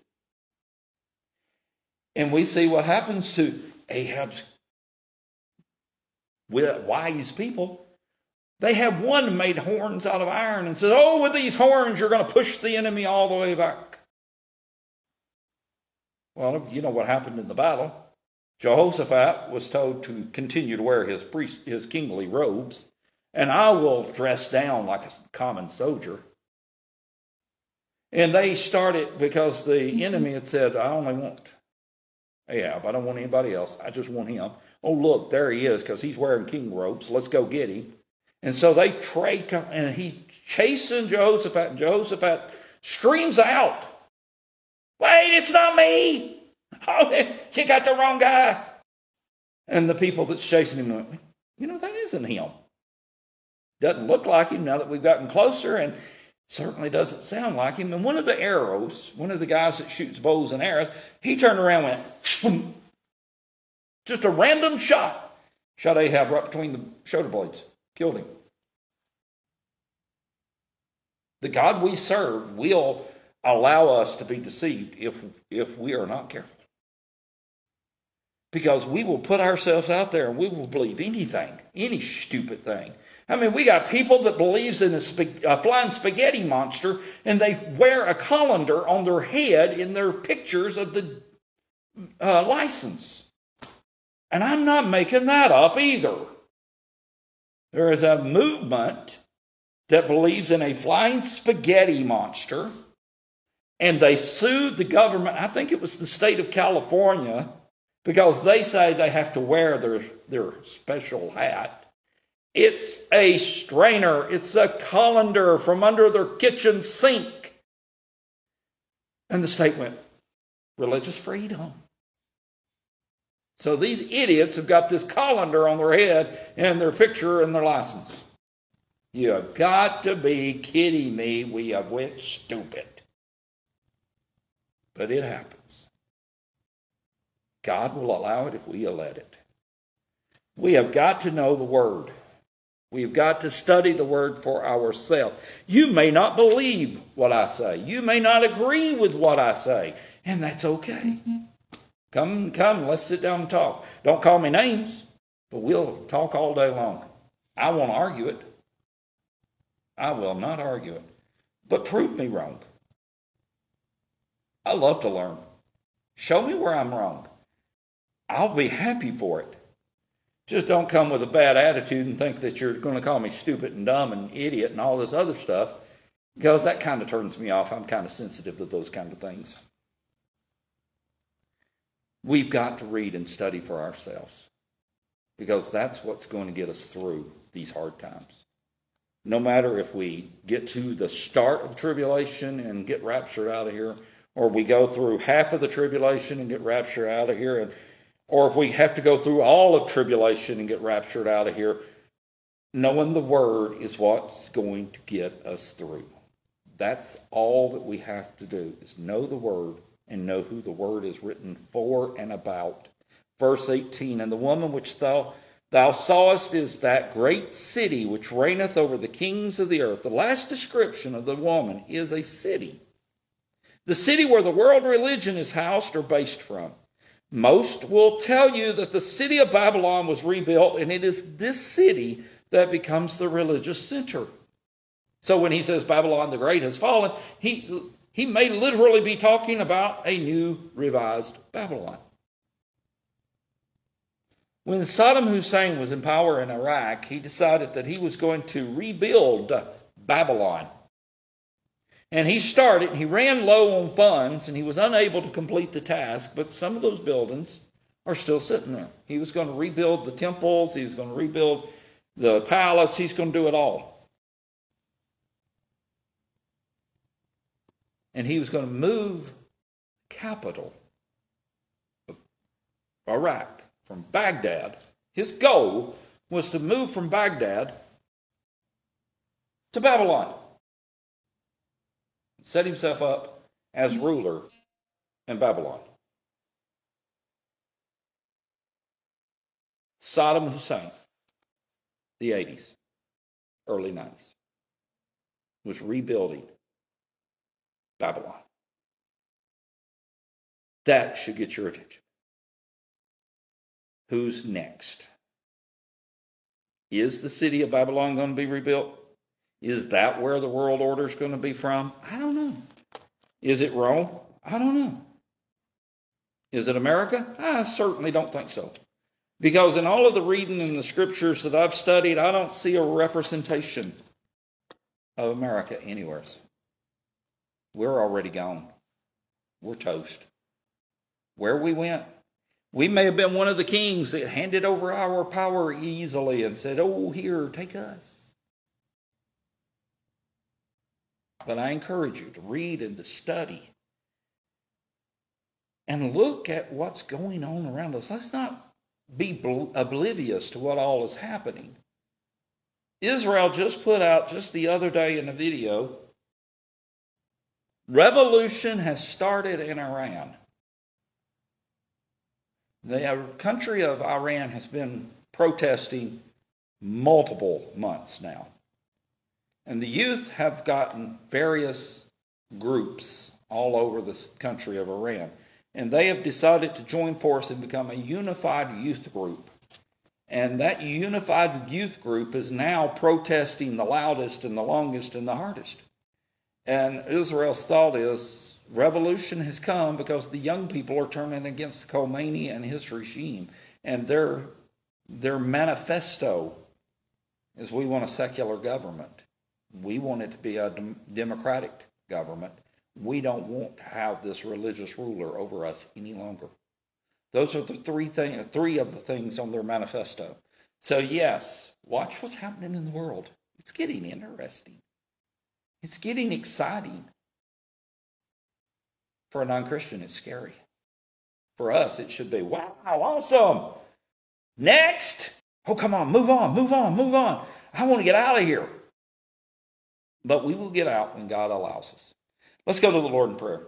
And we see what happens to Ahab's wise people. They have one made horns out of iron and says, Oh, with these horns, you're going to push the enemy all the way back. Well, you know what happened in the battle. Jehoshaphat was told to continue to wear his priest, his kingly robes, and I will dress down like a common soldier. And they started because the mm-hmm. enemy had said, I only want Ahab. I don't want anybody else. I just want him. Oh, look, there he is because he's wearing king robes. Let's go get him. And so they trade, and he chasing Jehoshaphat, and Jehoshaphat screams out, Wait, it's not me. Oh, you got the wrong guy. And the people that's chasing him went, you know, that isn't him. Doesn't look like him now that we've gotten closer, and certainly doesn't sound like him. And one of the arrows, one of the guys that shoots bows and arrows, he turned around and went, just a random shot. Shot Ahab right between the shoulder blades, killed him. The God we serve will allow us to be deceived if, if we are not careful. Because we will put ourselves out there and we will believe anything, any stupid thing. I mean, we got people that believes in a, sp- a flying spaghetti monster and they wear a colander on their head in their pictures of the uh, license. And I'm not making that up either. There is a movement that believes in a flying spaghetti monster and they sued the government. I think it was the state of California because they say they have to wear their, their special hat. It's a strainer, it's a colander from under their kitchen sink. And the state went, religious freedom. So these idiots have got this colander on their head and their picture and their license. You have got to be kidding me. We have went stupid. But it happens. God will allow it if we let it. We have got to know the Word. We've got to study the Word for ourselves. You may not believe what I say. You may not agree with what I say. And that's okay. Come, come, let's sit down and talk. Don't call me names, but we'll talk all day long. I won't argue it. I will not argue it. But prove me wrong. I love to learn. Show me where I'm wrong. I'll be happy for it. Just don't come with a bad attitude and think that you're going to call me stupid and dumb and idiot and all this other stuff, because that kind of turns me off. I'm kind of sensitive to those kind of things. We've got to read and study for ourselves because that's what's going to get us through these hard times. No matter if we get to the start of tribulation and get raptured out of here, or we go through half of the tribulation and get raptured out of here, and, or if we have to go through all of tribulation and get raptured out of here, knowing the word is what's going to get us through. That's all that we have to do is know the word and know who the word is written for and about. Verse 18, and the woman which thou thou sawest is that great city which reigneth over the kings of the earth. The last description of the woman is a city. The city where the world religion is housed or based from. Most will tell you that the city of Babylon was rebuilt, and it is this city that becomes the religious center. So when he says Babylon the Great has fallen, he, he may literally be talking about a new revised Babylon. When Saddam Hussein was in power in Iraq, he decided that he was going to rebuild Babylon. And he started, he ran low on funds and he was unable to complete the task, but some of those buildings are still sitting there. He was going to rebuild the temples, he was going to rebuild the palace, he's going to do it all. And he was going to move capital of Iraq from Baghdad. His goal was to move from Baghdad to Babylon set himself up as ruler in Babylon. Saddam Hussein, the 80s, early 90s, was rebuilding Babylon. That should get your attention. Who's next? Is the city of Babylon going to be rebuilt? Is that where the world order is going to be from? I don't know. Is it Rome? I don't know. Is it America? I certainly don't think so. Because in all of the reading in the scriptures that I've studied, I don't see a representation of America anywhere. We're already gone. We're toast. Where we went, we may have been one of the kings that handed over our power easily and said, Oh, here, take us. But I encourage you to read and to study and look at what's going on around us. Let's not be oblivious to what all is happening. Israel just put out just the other day in a video revolution has started in Iran. The uh, country of Iran has been protesting multiple months now. And the youth have gotten various groups all over the country of Iran. And they have decided to join force and become a unified youth group. And that unified youth group is now protesting the loudest and the longest and the hardest. And Israel's thought is revolution has come because the young people are turning against Khomeini and his regime. And their, their manifesto is we want a secular government. We want it to be a democratic government. We don't want to have this religious ruler over us any longer. Those are the three thing, three of the things on their manifesto. So yes, watch what's happening in the world. It's getting interesting. It's getting exciting. For a non-Christian, it's scary. For us, it should be, wow, awesome. Next. Oh, come on, move on, move on, move on. I want to get out of here. But we will get out when God allows us. Let's go to the Lord in prayer.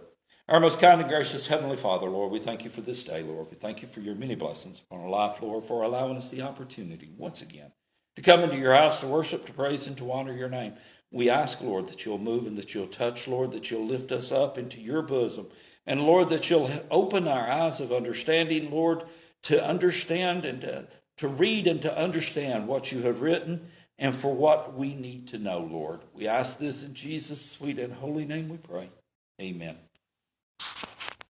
Our most kind and gracious Heavenly Father, Lord, we thank you for this day, Lord. We thank you for your many blessings upon our life, Lord, for allowing us the opportunity once again to come into your house to worship, to praise, and to honor your name. We ask, Lord, that you'll move and that you'll touch, Lord, that you'll lift us up into your bosom. And Lord, that you'll open our eyes of understanding, Lord, to understand and to, to read and to understand what you have written and for what we need to know, Lord. We ask this in Jesus' sweet and holy name we pray. Amen.